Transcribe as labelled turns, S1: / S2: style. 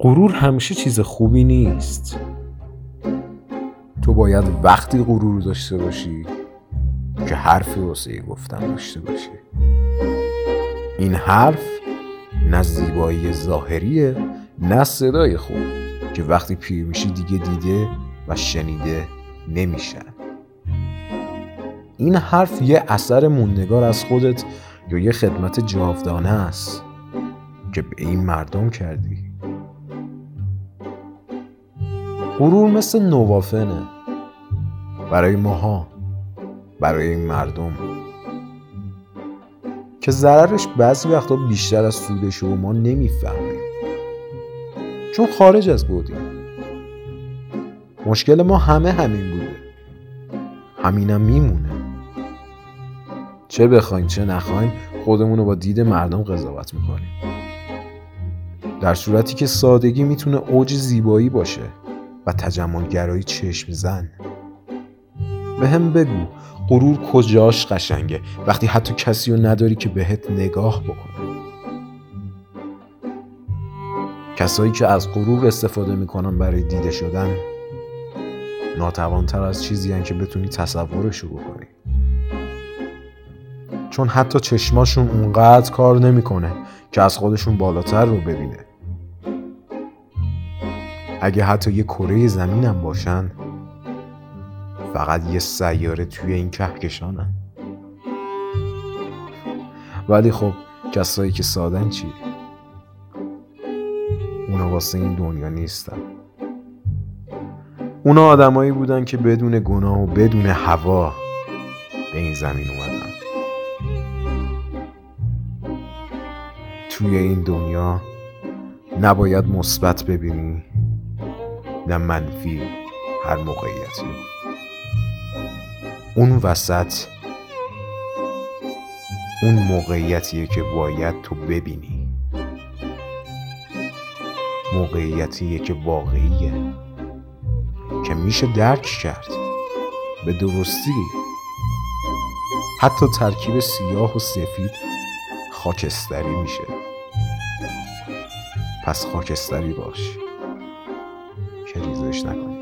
S1: غرور همیشه چیز خوبی نیست. تو باید وقتی غرور داشته باشی که حرفی واسه گفتن داشته باشی. این حرف نه زیبایی ظاهریه نه صدای خوب که وقتی پیر میشی دیگه دیده و شنیده نمیشن این حرف یه اثر موندگار از خودت یا یه خدمت جاودانه است که به این مردم کردی. غرور مثل نوافنه برای ماها برای این مردم. که ضررش بعضی وقتا بیشتر از سودش و ما نمی‌فهمیم. چون خارج از بودیم. مشکل ما همه همین بوده. همینم میمونه. چه بخوایم چه نخوایم خودمون رو با دید مردم قضاوت می‌کنیم. در صورتی که سادگی می‌تونه اوج زیبایی باشه. و تجملگرایی چشم زن. به هم بگو غرور کجاش قشنگه؟ وقتی حتی کسی رو نداری که بهت نگاه بکنه. کسایی که از غرور استفاده می‌کنن برای دیده شدن ناتوانتر از چیزی هن که بتونی تصورش رو بکنی. چون حتی چشماشون اونقدر کار نمی‌کنه که از خودشون بالاتر رو ببینه. اگه حتی یه کره زمینم باشن فقط یه سیاره توی این کهکشانن. ولی خب کسایی که سادن چی؟ اونا واسه این دنیا نیستن. اونا آدمایی بودن که بدون گناه و بدون هوا به این زمین اومدن. توی این دنیا نباید مثبت ببینی. نه منفی هر موقعیتی. اون وسط اون موقعیتیه که باید تو ببینی. موقعیتیه که واقعیه. که میشه درک کرد. به درستی. حتی ترکیب سیاه و سفید خاکستری میشه. پس خاکستری باش. که ریزش نکنی